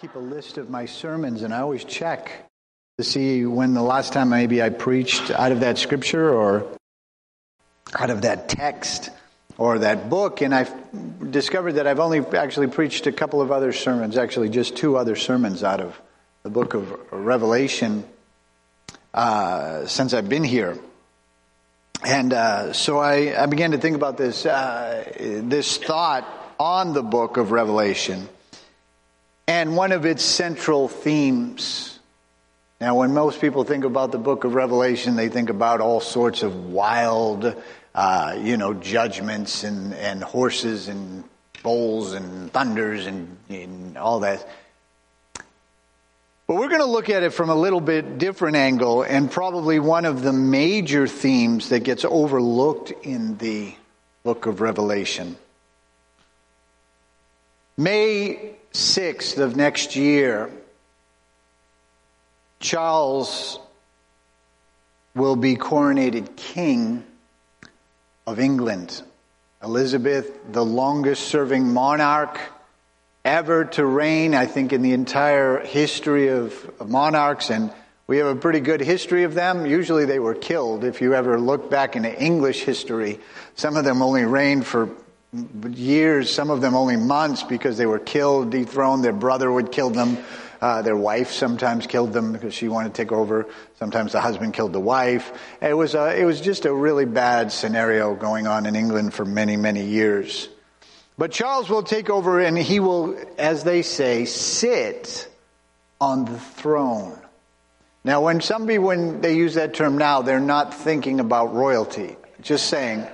keep a list of my sermons, and I always check to see when the last time maybe I preached out of that scripture or out of that text or that book. And I've discovered that I've only actually preached a couple of other sermons, actually, just two other sermons out of the book of Revelation uh, since I've been here. And uh, so I, I, began to think about this, uh, this thought on the book of Revelation and one of its central themes. Now, when most people think about the book of Revelation, they think about all sorts of wild, uh, you know, judgments and, and horses and bowls and thunders and, and all that. But we're going to look at it from a little bit different angle and probably one of the major themes that gets overlooked in the book of Revelation. May 6th of next year, Charles will be coronated King of England. Elizabeth, the longest serving monarch ever to reign, I think, in the entire history of, monarchs. And we have a pretty good history of them. Usually they were killed. If you ever look back into English history, some of them only reigned for years, some of them only months because they were killed, dethroned. Their brother would kill them. Uh, their wife sometimes killed them because she wanted to take over. Sometimes the husband killed the wife. It was, a, it was just a really bad scenario going on in England for many, many years. But Charles will take over and he will, as they say, sit on the throne. Now, when somebody, when they use that term now, they're not thinking about royalty. Just saying,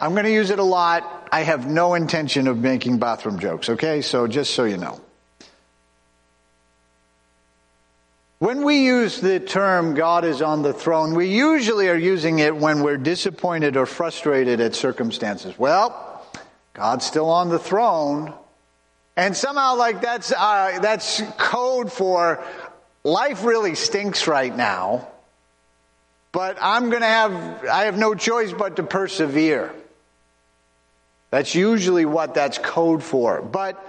I'm going to use it a lot. I have no intention of making bathroom jokes, okay? So just so you know. When we use the term God is on the throne, we usually are using it when we're disappointed or frustrated at circumstances. Well, God's still on the throne. And somehow like that's, uh, that's code for life really stinks right now. But I'm gonna have, I have no choice but to persevere. That's usually what that's code for. But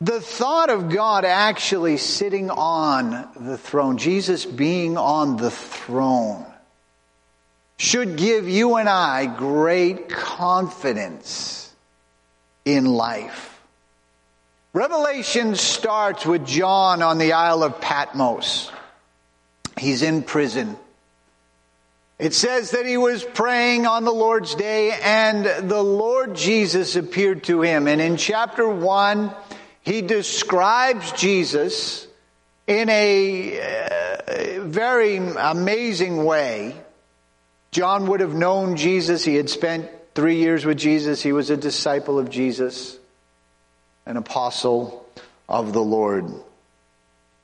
the thought of God actually sitting on the throne, Jesus being on the throne, should give you and I great confidence in life. Revelation starts with John on the Isle of Patmos. He's in prison. It says that he was praying on the Lord's day and the Lord Jesus appeared to him. And in chapter one, he describes Jesus in a uh, very amazing way. John would have known Jesus. He had spent three years with Jesus. He was a disciple of Jesus, an apostle of the Lord.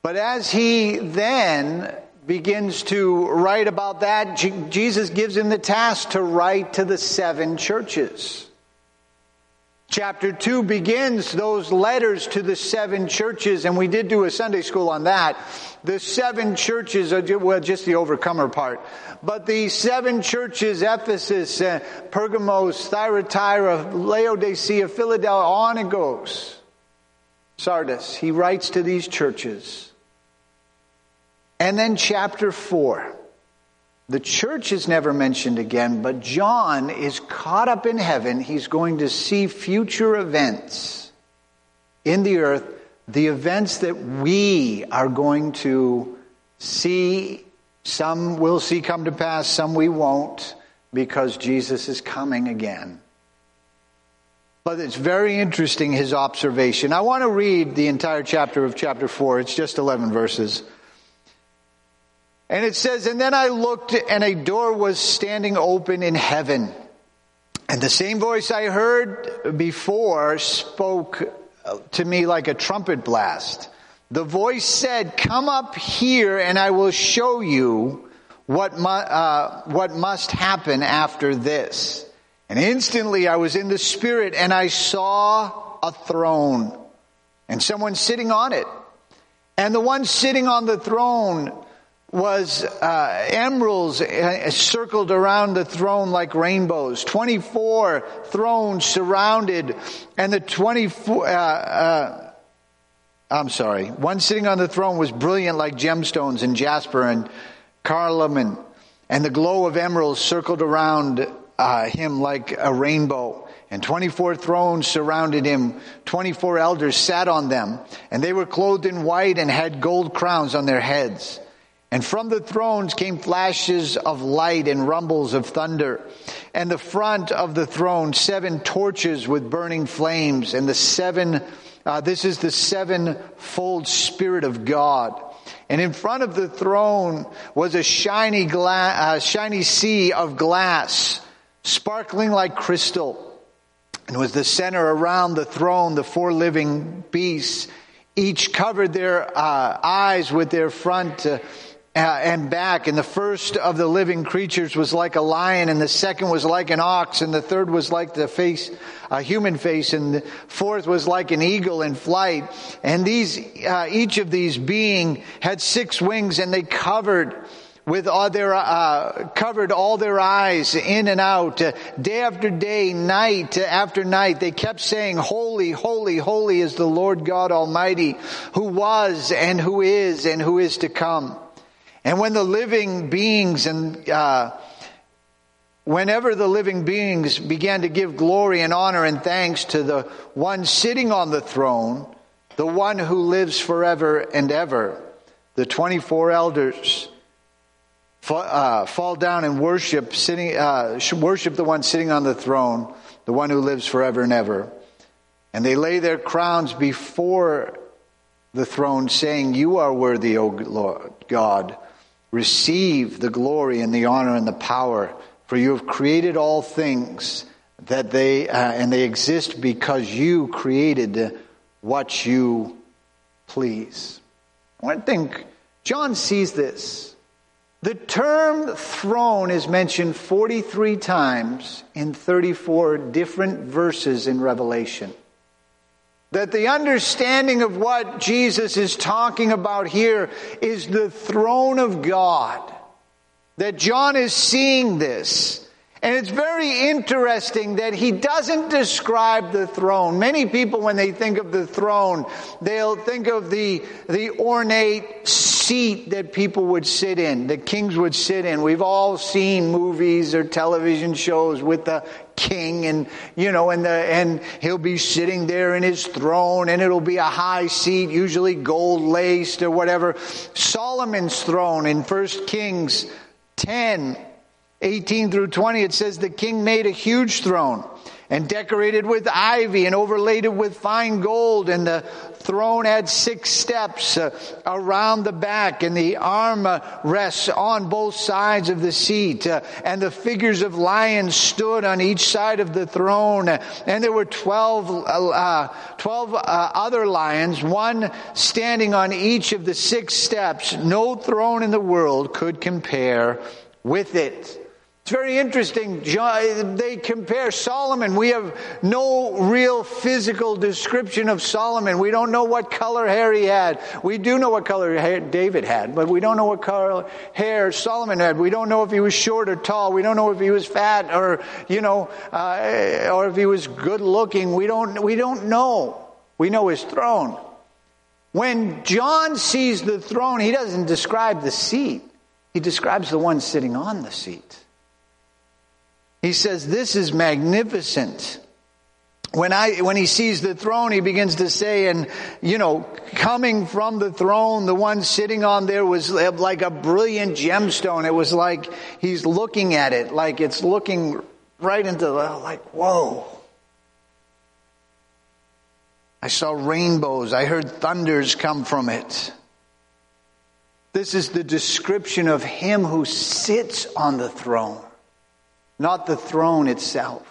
But as he then begins to write about that, Jesus gives him the task to write to the seven churches. Chapter 2 begins those letters to the seven churches, and we did do a Sunday school on that. The seven churches, well, just the overcomer part, but the seven churches, Ephesus, uh, Pergamos, Thyatira, Laodicea, Philadelphia, on it goes. Sardis, he writes to these churches. And then chapter 4. The church is never mentioned again, but John is caught up in heaven. He's going to see future events in the earth, the events that we are going to see. Some will see come to pass, some we won't, because Jesus is coming again. But it's very interesting, his observation. I want to read the entire chapter of chapter 4. It's just 11 verses. And it says, And then I looked, and a door was standing open in heaven. And the same voice I heard before spoke to me like a trumpet blast. The voice said, Come up here, and I will show you what, mu- uh, what must happen after this. And instantly I was in the Spirit, and I saw a throne, and someone sitting on it. And the one sitting on the throne was uh, emeralds uh, circled around the throne like rainbows. 24 thrones surrounded, and the 24, uh, uh, I'm sorry, one sitting on the throne was brilliant like gemstones and jasper and carnelian, and the glow of emeralds circled around uh, him like a rainbow. And 24 thrones surrounded him. 24 elders sat on them, and they were clothed in white and had gold crowns on their heads. And from the thrones came flashes of light and rumbles of thunder. And the front of the throne, seven torches with burning flames, and the seven, uh, this is the sevenfold Spirit of God. And in front of the throne was a shiny uh, shiny sea of glass, sparkling like crystal and was the center around the throne, the four living beasts, each covered their uh, eyes with their front uh, and back. And the first of the living creatures was like a lion, and the second was like an ox, and the third was like the face, a human face, and the fourth was like an eagle in flight. And these, uh, each of these being had six wings, and they covered with all their uh, covered all their eyes in and out uh, day after day night after night they kept saying holy holy holy is the lord god almighty who was and who is and who is to come and when the living beings and uh, whenever the living beings began to give glory and honor and thanks to the one sitting on the throne the one who lives forever and ever the 24 elders uh, fall down and worship sitting uh, worship the one sitting on the throne, the one who lives forever and ever. And they lay their crowns before the throne, saying, "You are worthy, O Lord God. Receive the glory and the honor and the power, for you have created all things." That they uh, and they exist because you created what you please. One thing, John sees this the term throne is mentioned 43 times in 34 different verses in Revelation. That the understanding of what Jesus is talking about here is the throne of God. That John is seeing this. And it's very interesting that he doesn't describe the throne. Many people, when they think of the throne, they'll think of the, the ornate seat that people would sit in, the kings would sit in. We've all seen movies or television shows with the king and, you know, and the, and he'll be sitting there in his throne and it'll be a high seat, usually gold laced or whatever. Solomon's throne in First Kings 10 18 through 20, it says the king made a huge throne and decorated with ivy and overlaid it with fine gold. And the throne had six steps uh, around the back and the arm uh, rests on both sides of the seat. Uh, and the figures of lions stood on each side of the throne. And there were 12, uh, uh, 12 uh, other lions, one standing on each of the six steps. No throne in the world could compare with it. Very interesting. They compare Solomon. We have no real physical description of Solomon. We don't know what color hair he had. We do know what color hair David had, but we don't know what color hair Solomon had. We don't know if he was short or tall. We don't know if he was fat or, you know, uh, or if he was good looking. We don't, we don't know. We know his throne. When John sees the throne, he doesn't describe the seat. He describes the one sitting on the seat. He says, This is magnificent. When I, when he sees the throne, he begins to say, and, you know, coming from the throne, the one sitting on there was like a brilliant gemstone. It was like he's looking at it, like it's looking right into the, like, whoa. I saw rainbows. I heard thunders come from it. This is the description of him who sits on the throne not the throne itself.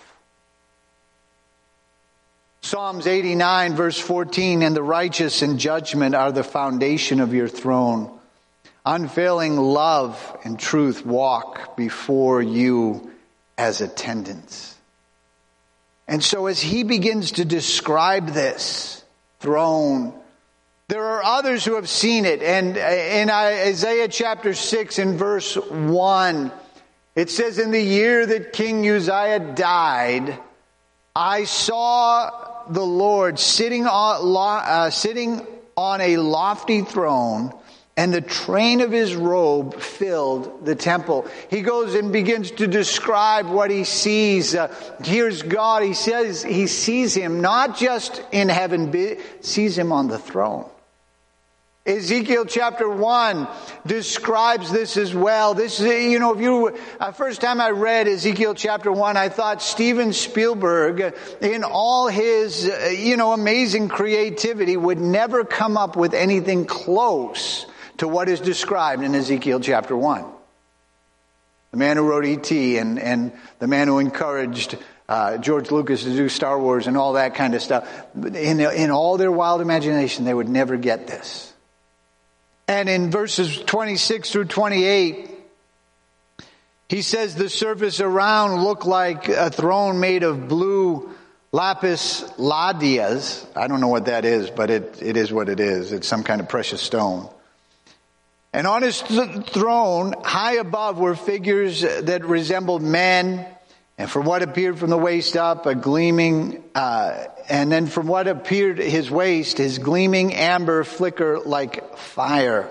Psalms 89, verse 14, and the righteous in judgment are the foundation of your throne. Unfailing love and truth walk before you as attendants. And so, as he begins to describe this throne, there are others who have seen it. And in Isaiah chapter 6 and verse 1, it says, In the year that King Uzziah died, I saw the Lord sitting on, uh, sitting on a lofty throne and the train of his robe filled the temple. He goes and begins to describe what he sees. Uh, here's God. He says he sees him not just in heaven, but sees him on the throne. Ezekiel chapter 1 describes this as well. This is, you know, if you, uh, first time I read Ezekiel chapter 1, I thought Steven Spielberg, in all his, uh, you know, amazing creativity, would never come up with anything close to what is described in Ezekiel chapter 1. The man who wrote E.T. and, and the man who encouraged uh, George Lucas to do Star Wars and all that kind of stuff. In, in all their wild imagination, they would never get this. And in verses 26 through 28, he says the surface around looked like a throne made of blue lapis lazuli. I don't know what that is, but it, it is what it is. It's some kind of precious stone. And on his th- throne, high above, were figures that resembled men. And from what appeared from the waist up, a gleaming, uh, and then from what appeared his waist, his gleaming amber flicker like fire.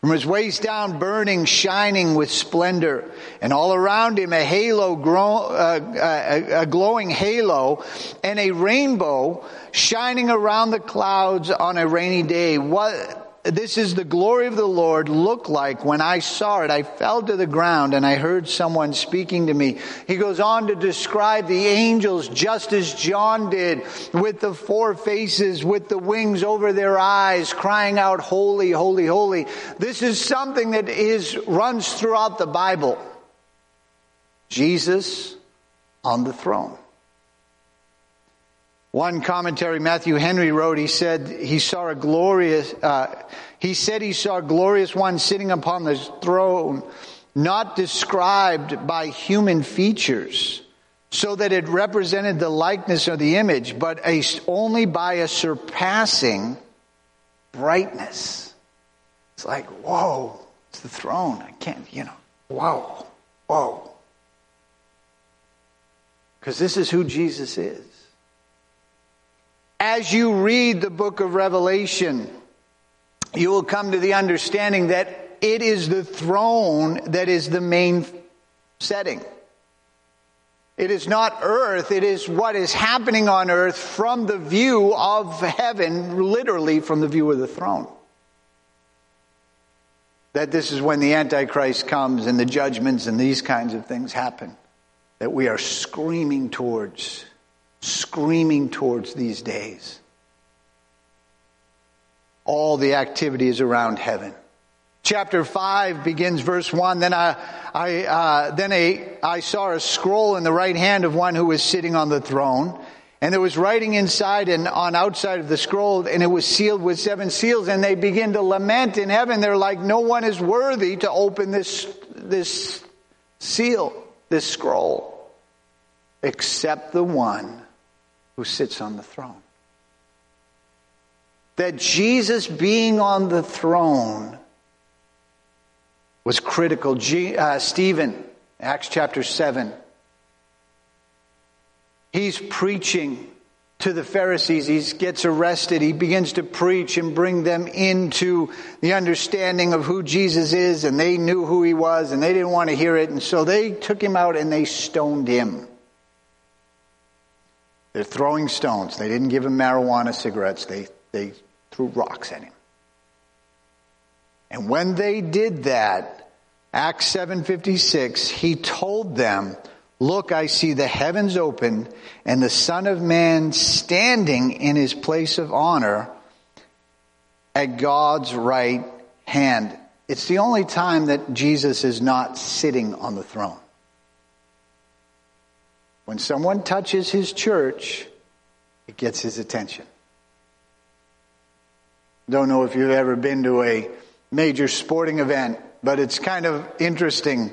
From his waist down, burning, shining with splendor. And all around him, a halo, grow, uh, a, a glowing halo, and a rainbow shining around the clouds on a rainy day. What, this is the glory of the Lord look like when I saw it. I fell to the ground and I heard someone speaking to me. He goes on to describe the angels just as John did with the four faces, with the wings over their eyes, crying out, holy, holy, holy. This is something that is, runs throughout the Bible. Jesus on the throne. One commentary Matthew Henry wrote, he said he saw a glorious, uh, he said he saw a glorious one sitting upon the throne, not described by human features, so that it represented the likeness of the image, but a, only by a surpassing brightness. It's like, whoa, it's the throne. I can't, you know, whoa, whoa. Because this is who Jesus is as you read the book of Revelation, you will come to the understanding that it is the throne that is the main setting. It is not earth, it is what is happening on earth from the view of heaven, literally from the view of the throne. That this is when the Antichrist comes and the judgments and these kinds of things happen. That we are screaming towards screaming towards these days. All the activities around heaven. Chapter 5 begins verse 1. Then I, I, uh, then a, I saw a scroll in the right hand of one who was sitting on the throne. And there was writing inside and on outside of the scroll, and it was sealed with seven seals. And they begin to lament in heaven. They're like, no one is worthy to open this, this seal, this scroll, except the one who sits on the throne. That Jesus being on the throne was critical. G, uh, Stephen, Acts chapter 7, he's preaching to the Pharisees. He gets arrested. He begins to preach and bring them into the understanding of who Jesus is, and they knew who he was, and they didn't want to hear it, and so they took him out and they stoned him. They're throwing stones. They didn't give him marijuana cigarettes. They, they threw rocks at him. And when they did that, Acts 7:56, he told them, "Look, I see the heavens open and the Son of Man standing in his place of honor at God's right hand." It's the only time that Jesus is not sitting on the throne. When someone touches his church, it gets his attention. Don't know if you've ever been to a major sporting event, but it's kind of interesting.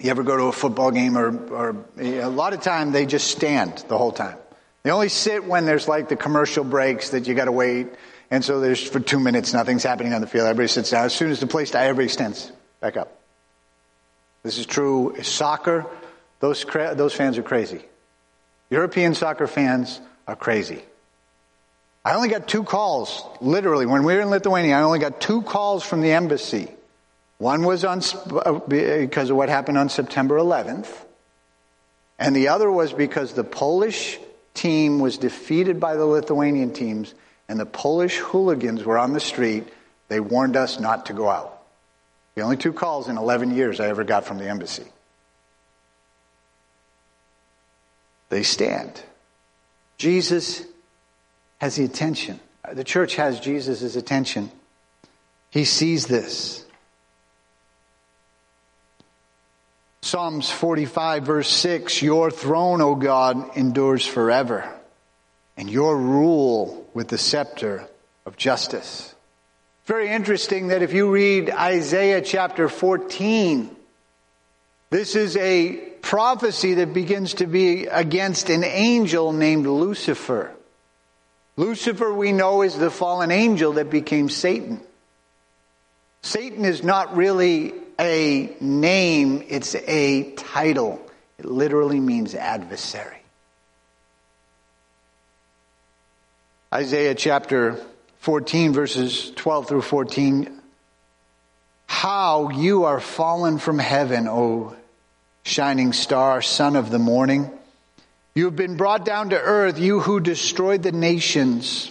You ever go to a football game or, or a lot of time they just stand the whole time. They only sit when there's like the commercial breaks that you got to wait. And so there's for two minutes, nothing's happening on the field. Everybody sits down. As soon as the starts, everybody stands back up. This is true soccer. Those, cra- those fans are crazy. European soccer fans are crazy. I only got two calls, literally. When we were in Lithuania, I only got two calls from the embassy. One was on, uh, because of what happened on September 11th, and the other was because the Polish team was defeated by the Lithuanian teams, and the Polish hooligans were on the street. They warned us not to go out. The only two calls in 11 years I ever got from the embassy. They stand. Jesus has the attention. The church has Jesus' attention. He sees this. Psalms 45, verse 6 Your throne, O God, endures forever, and your rule with the scepter of justice. Very interesting that if you read Isaiah chapter 14, this is a prophecy that begins to be against an angel named Lucifer. Lucifer, we know, is the fallen angel that became Satan. Satan is not really a name, it's a title. It literally means adversary. Isaiah chapter 14, verses 12 through 14. How you are fallen from heaven, O shining star, son of the morning. You have been brought down to earth, you who destroyed the nations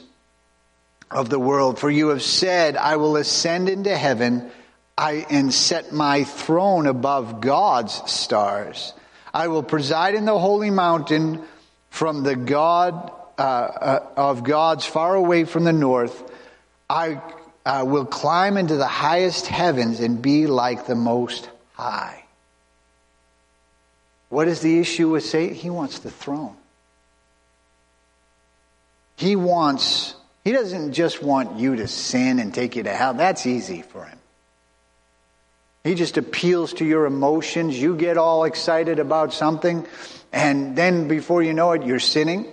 of the world. For you have said, I will ascend into heaven I, and set my throne above God's stars. I will preside in the holy mountain from the God uh, uh, of God's far away from the north. I uh, will climb into the highest heavens and be like the most high. What is the issue with Satan? He wants the throne. He wants, he doesn't just want you to sin and take you to hell. That's easy for him. He just appeals to your emotions. You get all excited about something, and then before you know it, you're sinning.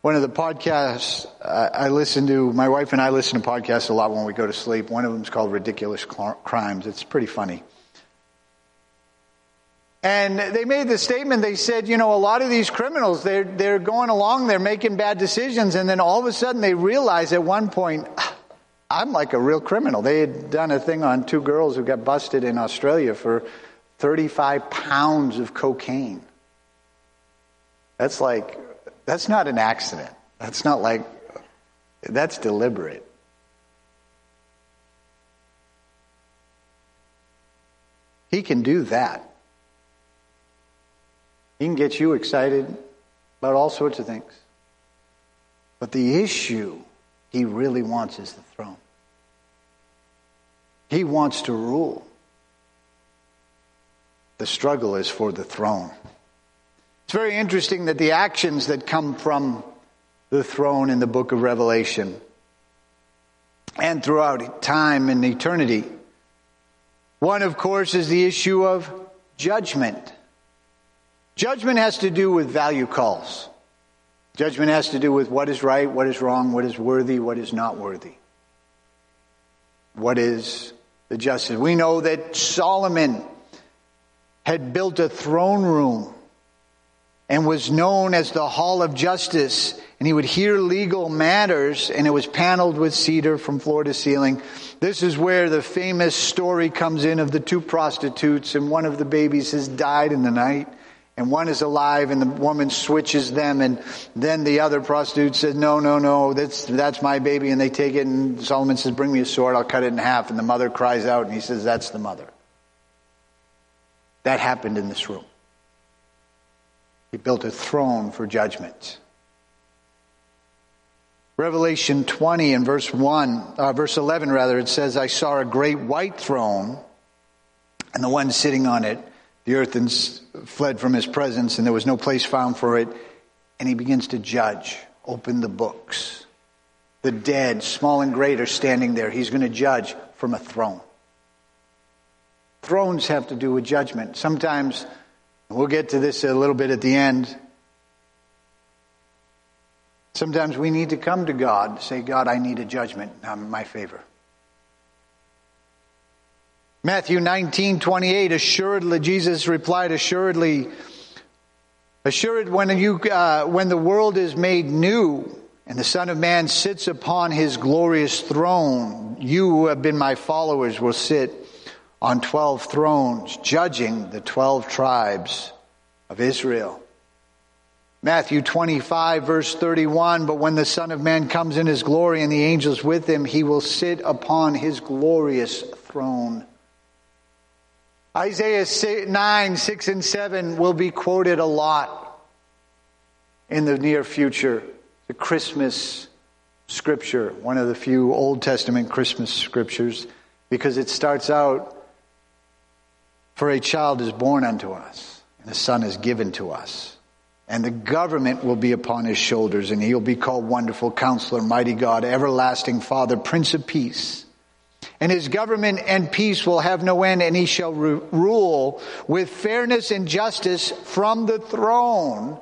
One of the podcasts I listen to, my wife and I listen to podcasts a lot when we go to sleep. One of them is called Ridiculous Crimes. It's pretty funny. And they made the statement, they said, you know, a lot of these criminals, they're, they're going along, they're making bad decisions, and then all of a sudden they realize at one point, ah, I'm like a real criminal. They had done a thing on two girls who got busted in Australia for 35 pounds of cocaine. That's like, that's not an accident. That's not like, that's deliberate. He can do that. He can get you excited about all sorts of things. But the issue he really wants is the throne. He wants to rule. The struggle is for the throne. It's very interesting that the actions that come from the throne in the book of Revelation and throughout time and eternity. One, of course, is the issue of judgment. Judgment has to do with value calls. Judgment has to do with what is right, what is wrong, what is worthy, what is not worthy. What is the justice? We know that Solomon had built a throne room and was known as the Hall of Justice. And he would hear legal matters, and it was paneled with cedar from floor to ceiling. This is where the famous story comes in of the two prostitutes, and one of the babies has died in the night and one is alive and the woman switches them and then the other prostitute says no no no that's that's my baby. And they take it and solomon says bring me a sword i'll cut it in half. And the mother cries out and he says that's the mother. That happened in this room. He built a throne for judgment. Revelation 20 and verse 1 uh, verse 11 rather it says i saw a great white throne and the one sitting on it the earth fled from his presence, and there was no place found for it. And he begins to judge, open the books. The dead, small and great, are standing there. He's going to judge from a throne. Thrones have to do with judgment. Sometimes, we'll get to this a little bit at the end. Sometimes we need to come to God, say, God, I need a judgment in my favor. Matthew 19, 28, assuredly, Jesus replied, assuredly, Assured when, you, uh, when the world is made new and the Son of Man sits upon his glorious throne, you who have been my followers will sit on 12 thrones, judging the 12 tribes of Israel. Matthew 25, verse 31 But when the Son of Man comes in his glory and the angels with him, he will sit upon his glorious throne. Isaiah 9, 6, and 7 will be quoted a lot in the near future. The Christmas scripture, one of the few Old Testament Christmas scriptures, because it starts out For a child is born unto us, and a son is given to us and the government will be upon his shoulders, and he'll be called Wonderful Counselor, Mighty God, Everlasting Father, Prince of Peace. And his government and peace will have no end, and he shall rule with fairness and justice from the throne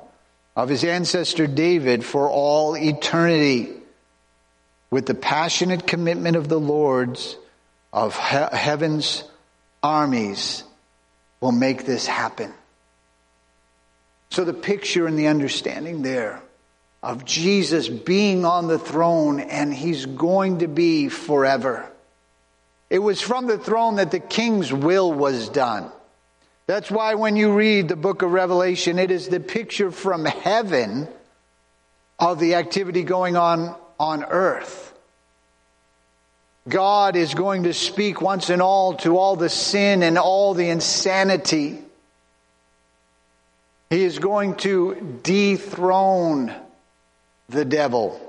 of his ancestor David for all eternity. With the passionate commitment of the Lord's of he- heaven's armies will make this happen. So the picture and the understanding there of Jesus being on the throne and he's going to be forever. It was from the throne that the king's will was done. That's why when you read the book of Revelation, it is the picture from heaven of the activity going on on earth. God is going to speak once and all to all the sin and all the insanity he is going to dethrone the devil.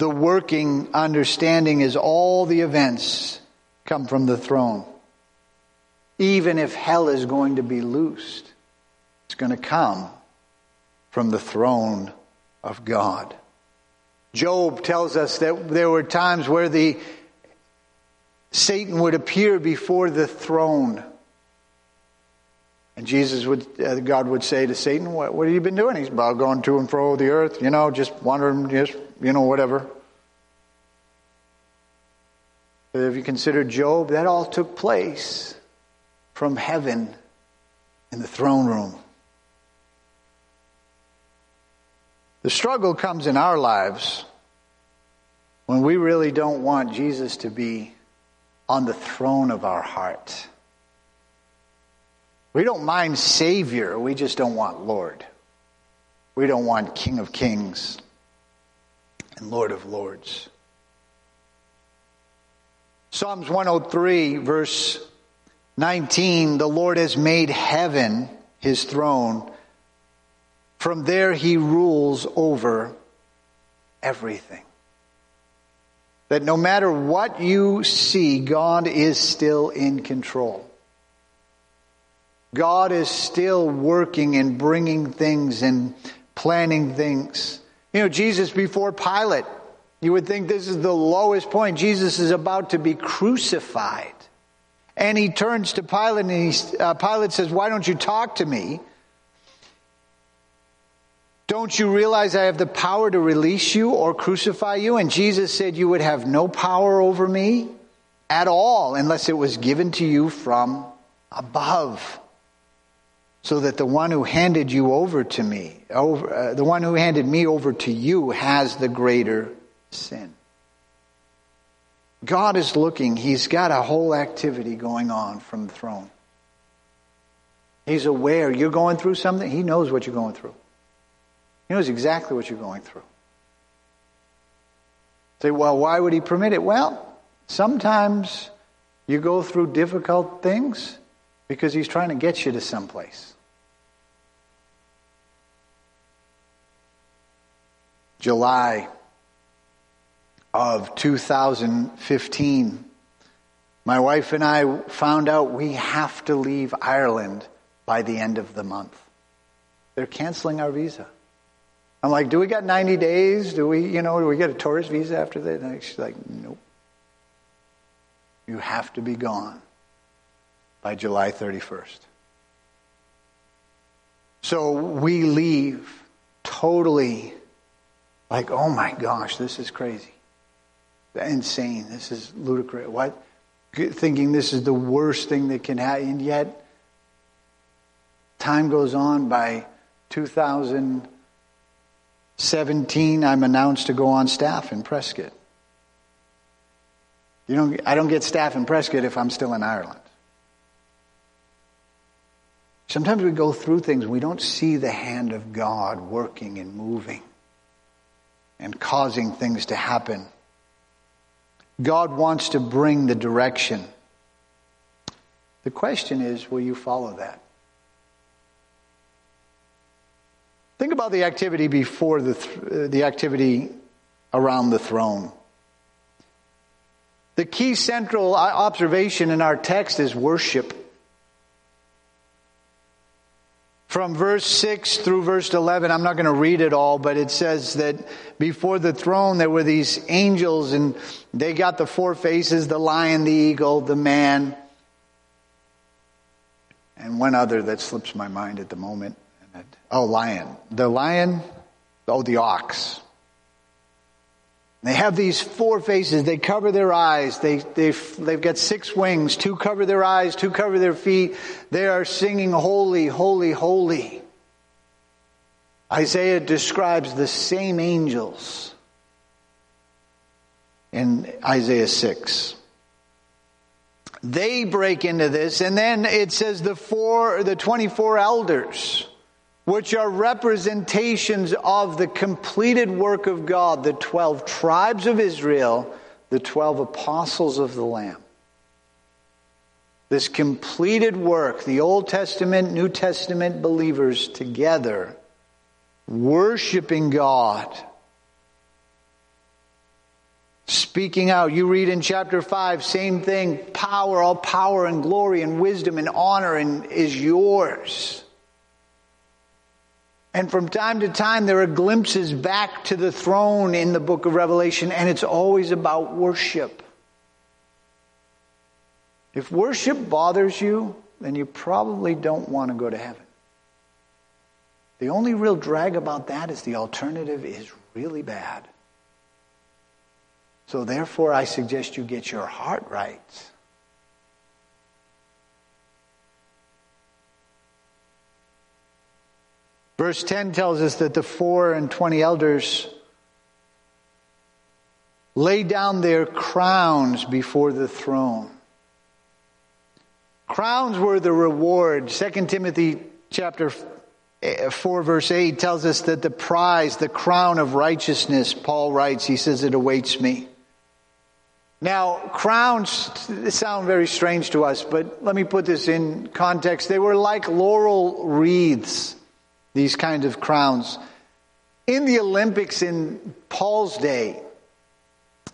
The working understanding is all the events come from the throne. Even if hell is going to be loosed, it's going to come from the throne of God. Job tells us that there were times where the Satan would appear before the throne and Jesus would, uh, God would say to Satan, what, what have you been doing? He's about going to and fro the earth, you know, just wandering, just, you know, whatever. But if you consider Job, that all took place from heaven in the throne room. The struggle comes in our lives when we really don't want Jesus to be on the throne of our heart. We don't mind Savior, we just don't want Lord. We don't want King of Kings and Lord of Lords. Psalms 103, verse 19 The Lord has made heaven his throne. From there he rules over everything. That no matter what you see, God is still in control. God is still working and bringing things and planning things. You know, Jesus before Pilate, you would think this is the lowest point. Jesus is about to be crucified. And he turns to Pilate and he, uh, Pilate says, Why don't you talk to me? Don't you realize I have the power to release you or crucify you? And Jesus said, You would have no power over me at all unless it was given to you from above so that the one who handed you over to me, over, uh, the one who handed me over to you has the greater sin. God is looking, He's got a whole activity going on from the throne. He's aware you're going through something, He knows what you're going through. He knows exactly what you're going through. Say, well, why would He permit it? Well, sometimes you go through difficult things because He's trying to get you to someplace. July of 2015, my wife and I found out we have to leave Ireland by the end of the month. They're canceling our visa. I'm like, do we got 90 days? Do we, you know, do we get a tourist visa after that? And she's like, nope. You have to be gone by July 31st. So we leave totally like, oh my gosh, this is crazy. Insane. This is ludicrous. What? Thinking this is the worst thing that can happen. And yet, Time goes on by 2017, I'm announced to go on staff in Prescott. You don't, I don't get staff in Prescott if I'm still in Ireland. Sometimes we go through things, we don't see the hand of God working and moving and causing things to happen. God wants to bring the direction. The question is, will you follow that? Think about the activity before the, th- uh, the activity around the throne. The key central observation in our text is worship. From verse 6 through verse 11. I'm not going to read it all, but it says that before the throne there were these angels and they got the four faces, the lion, the eagle, the man, and one other that slips my mind at the moment. Oh, lion. The lion, oh, the ox. They have these four faces. They cover their eyes. They, they've, they've got six wings. Two cover their eyes, two cover their feet. They are singing, Holy, Holy, Holy. Isaiah describes the same angels in Isaiah 6. They break into this, and then it says the four, the 24 elders which are representations of the completed work of God, the 12 tribes of Israel, the 12 apostles of the Lamb. This completed work, the Old Testament, New Testament believers together, worshiping God, speaking out. You read in chapter 5, same thing power, all power and glory and wisdom and honor and is yours. And from time to time, there are glimpses back to the throne in the book of Revelation, and it's always about worship. If worship bothers you, then you probably don't want to go to heaven. The only real drag about that is the alternative is really bad. So, therefore, I suggest you get your heart right. Verse 10 tells us that the four and twenty elders lay down their crowns before the throne. Crowns were the reward. 2 Timothy chapter 4 verse 8 tells us that the prize, the crown of righteousness, Paul writes, he says it awaits me. Now, crowns sound very strange to us, but let me put this in context. They were like laurel wreaths these kinds of crowns. In the Olympics in Paul's day,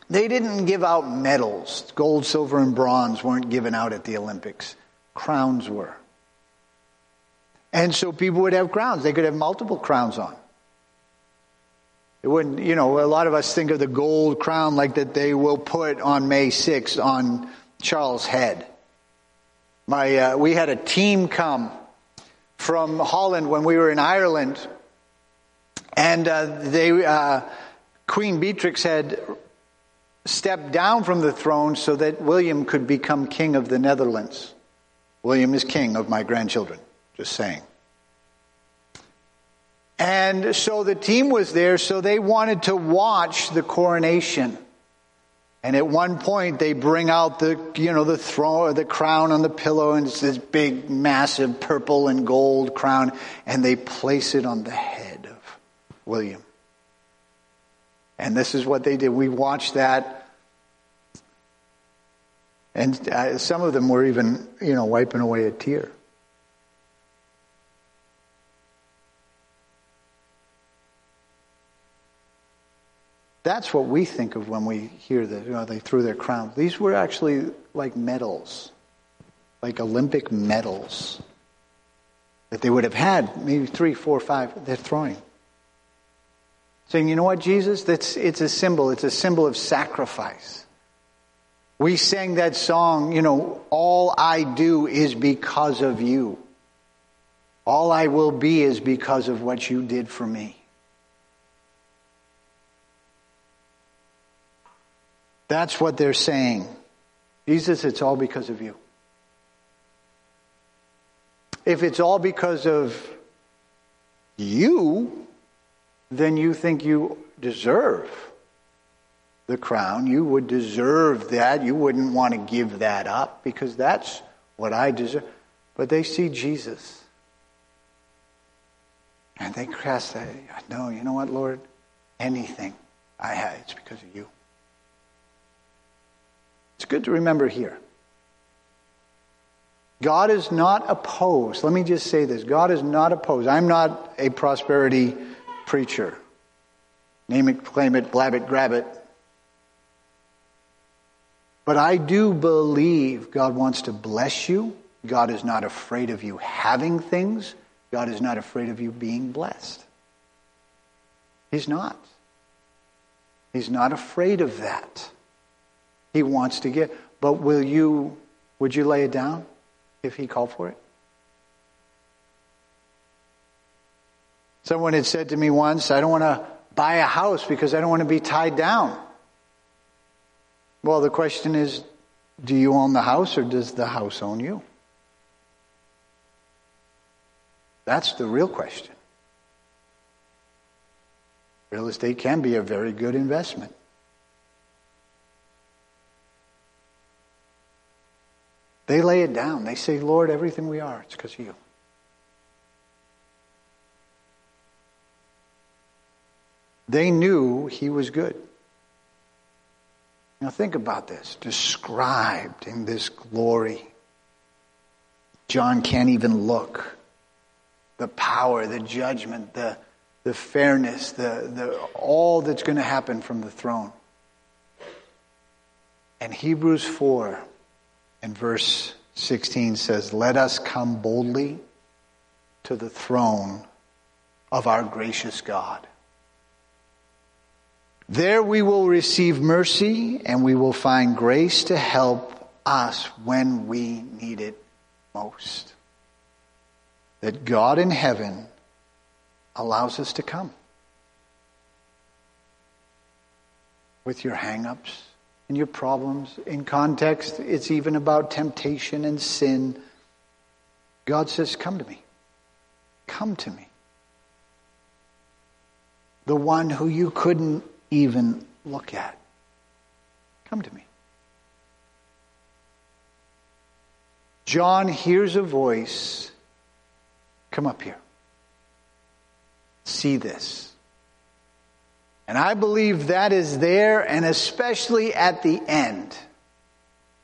they didn't give out medals. Gold, silver, and bronze weren't given out at the Olympics. Crowns were. And so people would have crowns. They could have multiple crowns on. It wouldn't, you know, a lot of us think of the gold crown like that they will put on May 6th on Charles' head. My, uh, we had a team come from Holland when we were in Ireland. And uh, they, uh, Queen Beatrix had stepped down from the throne so that William could become king of the Netherlands. William is king of my grandchildren, just saying. And so the team was there, so they wanted to watch the coronation. And at one point, they bring out the, you know, the throne, the crown on the pillow, and it's this big, massive purple and gold crown, and they place it on the head of William. And this is what they did. We watched that. And uh, some of them were even, you know, wiping away a tear. That's what we think of when we hear that you know, they threw their crowns. These were actually like medals, like Olympic medals that they would have had, maybe three, four, five, they're throwing. Saying, you know what, Jesus? That's, it's a symbol. It's a symbol of sacrifice. We sang that song, you know, all I do is because of you. All I will be is because of what you did for me. That's what they're saying. Jesus, it's all because of you. If it's all because of you, then you think you deserve the crown. You would deserve that. You wouldn't want to give that up because that's what I deserve. But they see Jesus. And they cast that. No, you know what, Lord? Anything I have, it's because of you. It's good to remember here. God is not opposed. Let me just say this God is not opposed. I'm not a prosperity preacher. Name it, claim it, blab it, grab it. But I do believe God wants to bless you. God is not afraid of you having things. God is not afraid of you being blessed. He's not. He's not afraid of that. He wants to get. But will you, would you lay it down if he called for it? Someone had said to me once, I don't want to buy a house because I don't want to be tied down. Well, the question is do you own the house or does the house own you? That's the real question. Real estate can be a very good investment. They lay it down. They say, Lord, everything we are, it's because of you. They knew he was good. Now think about this. Described in this glory. John can't even look. The power, the judgment, the, the fairness, the, the, all that's going to happen from the throne. And Hebrews 4 and verse 16 says, Let us come boldly to the throne of our gracious God. There we will receive mercy and we will find grace to help us when we need it most. That God in heaven allows us to come with your hang ups and your problems. In context, it's even about temptation and sin. God says, Come to me. Come to me. The one who you couldn't even look at. Come to me. John hears a voice. Come up here. See this. And I believe that is there, and especially at the end.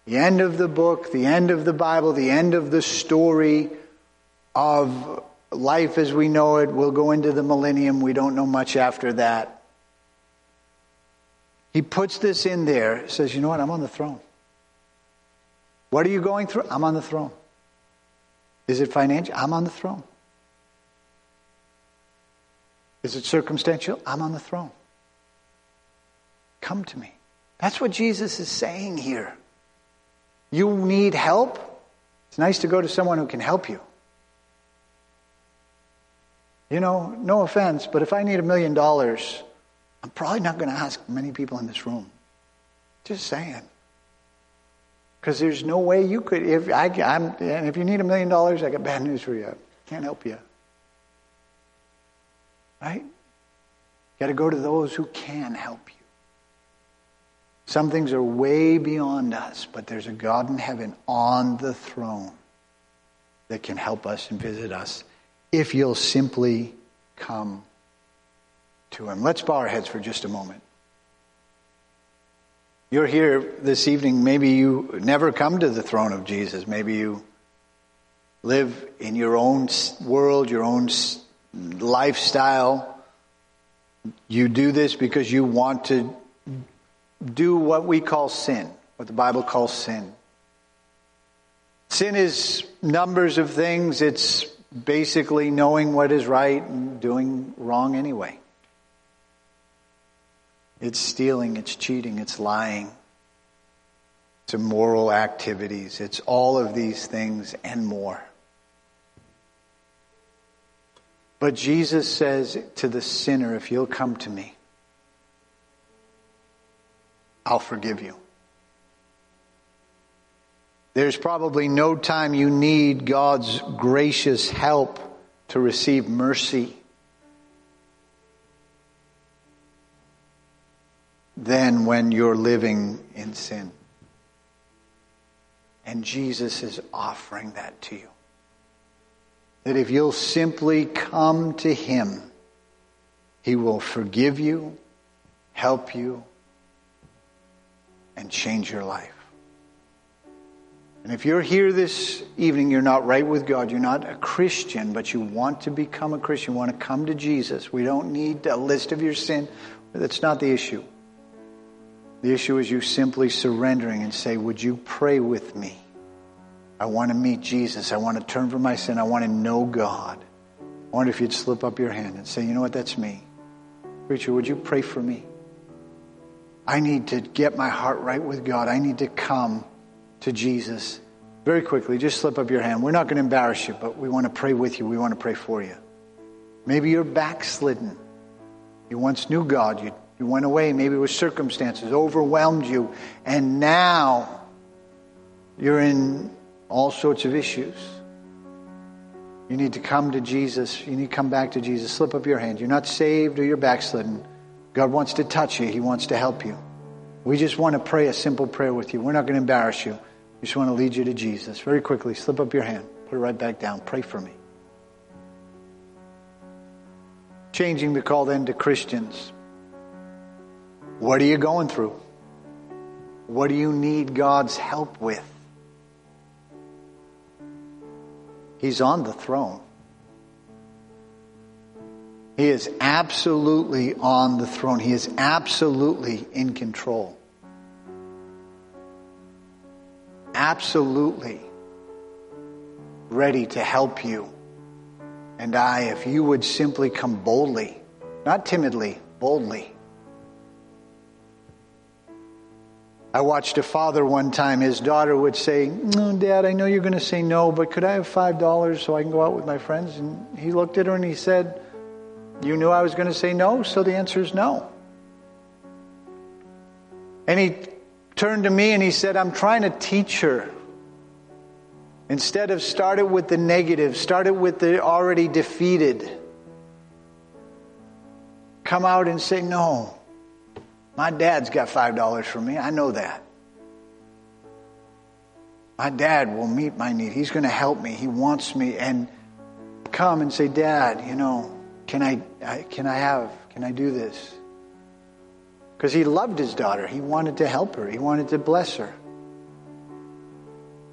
The end of the book, the end of the Bible, the end of the story of life as we know it. We'll go into the millennium. We don't know much after that. He puts this in there, says, You know what? I'm on the throne. What are you going through? I'm on the throne. Is it financial? I'm on the throne. Is it circumstantial? I'm on the throne. Come to me. That's what Jesus is saying here. You need help? It's nice to go to someone who can help you. You know, no offense, but if I need a million dollars, I'm probably not going to ask many people in this room. Just saying. Because there's no way you could. If I, am and if you need a million dollars, I got bad news for you. Can't help you. Right? You got to go to those who can help you. Some things are way beyond us, but there's a God in heaven on the throne that can help us and visit us if you'll simply come to him. Let's bow our heads for just a moment. You're here this evening. Maybe you never come to the throne of Jesus. Maybe you live in your own world, your own lifestyle. You do this because you want to do what we call sin, what the Bible calls sin. Sin is numbers of things. It's basically knowing what is right and doing wrong anyway. It's stealing, it's cheating, it's lying, it's immoral activities, it's all of these things and more. But Jesus says to the sinner, if you'll come to me, I'll forgive you. There's probably no time you need God's gracious help to receive mercy than when you're living in sin. And Jesus is offering that to you. That if you'll simply come to Him, He will forgive you, help you, and change your life. And if you're here this evening, you're not right with God, you're not a Christian, but you want to become a Christian, you want to come to Jesus. We don't need a list of your sin. That's not the issue. The issue is you simply surrendering and say, Would you pray with me? I want to meet Jesus. I want to turn from my sin. I want to know God. I wonder if you'd slip up your hand and say, You know what? That's me. Preacher, would you pray for me? I need to get my heart right with God. I need to come to Jesus. Very quickly, just slip up your hand. We're not going to embarrass you, but we want to pray with you. We want to pray for you. Maybe you're backslidden. You once knew God. You, you went away. Maybe it was circumstances overwhelmed you. And now you're in all sorts of issues. You need to come to Jesus. You need to come back to Jesus. Slip up your hand. You're not saved or you're backslidden. God wants to touch you. He wants to help you. We just want to pray a simple prayer with you. We're not going to embarrass you. We just want to lead you to Jesus. Very quickly, slip up your hand. Put it right back down. Pray for me. Changing the call then to Christians. What are you going through? What do you need God's help with? He's on the throne. He is absolutely on the throne. He is absolutely in control. Absolutely ready to help you and I if you would simply come boldly, not timidly, boldly. I watched a father one time, his daughter would say, No, Dad, I know you're going to say no, but could I have $5 so I can go out with my friends? And he looked at her and he said, you knew I was going to say no, so the answer is no. And he turned to me and he said, I'm trying to teach her. Instead of started with the negative, started with the already defeated. Come out and say, No, my dad's got $5 for me. I know that. My dad will meet my need. He's going to help me. He wants me. And come and say, Dad, you know, can I, can I have, can I do this? Because he loved his daughter. He wanted to help her. He wanted to bless her.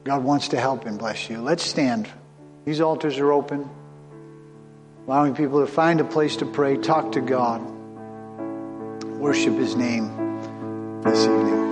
God wants to help and bless you. Let's stand. These altars are open, allowing people to find a place to pray, talk to God, worship his name this evening.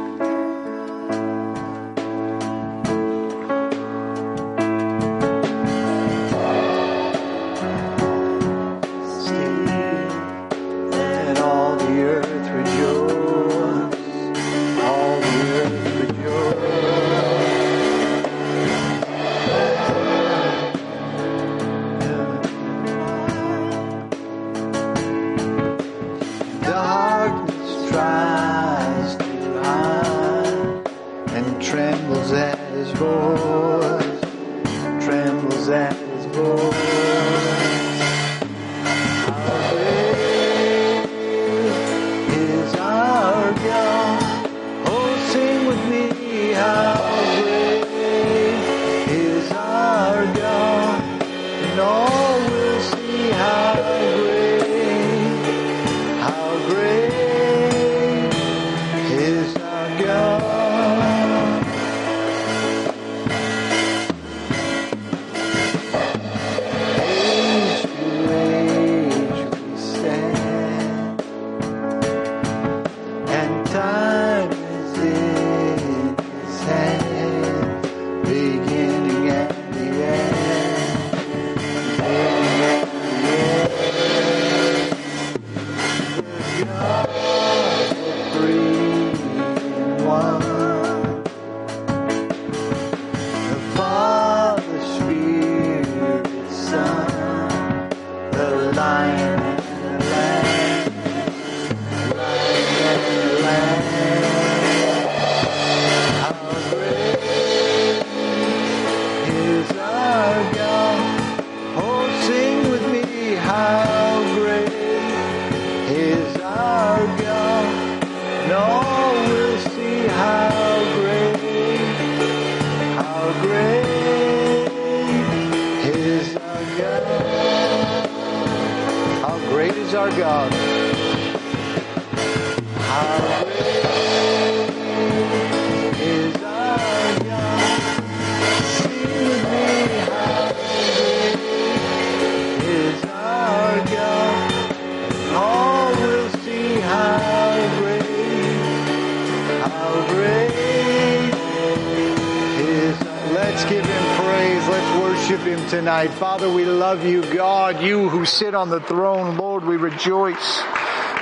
Sit on the throne, Lord, we rejoice.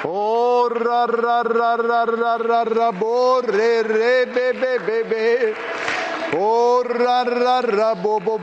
Oh, ra ra ra ra ra ra be be be be. Oh, ra ra ra bo bo.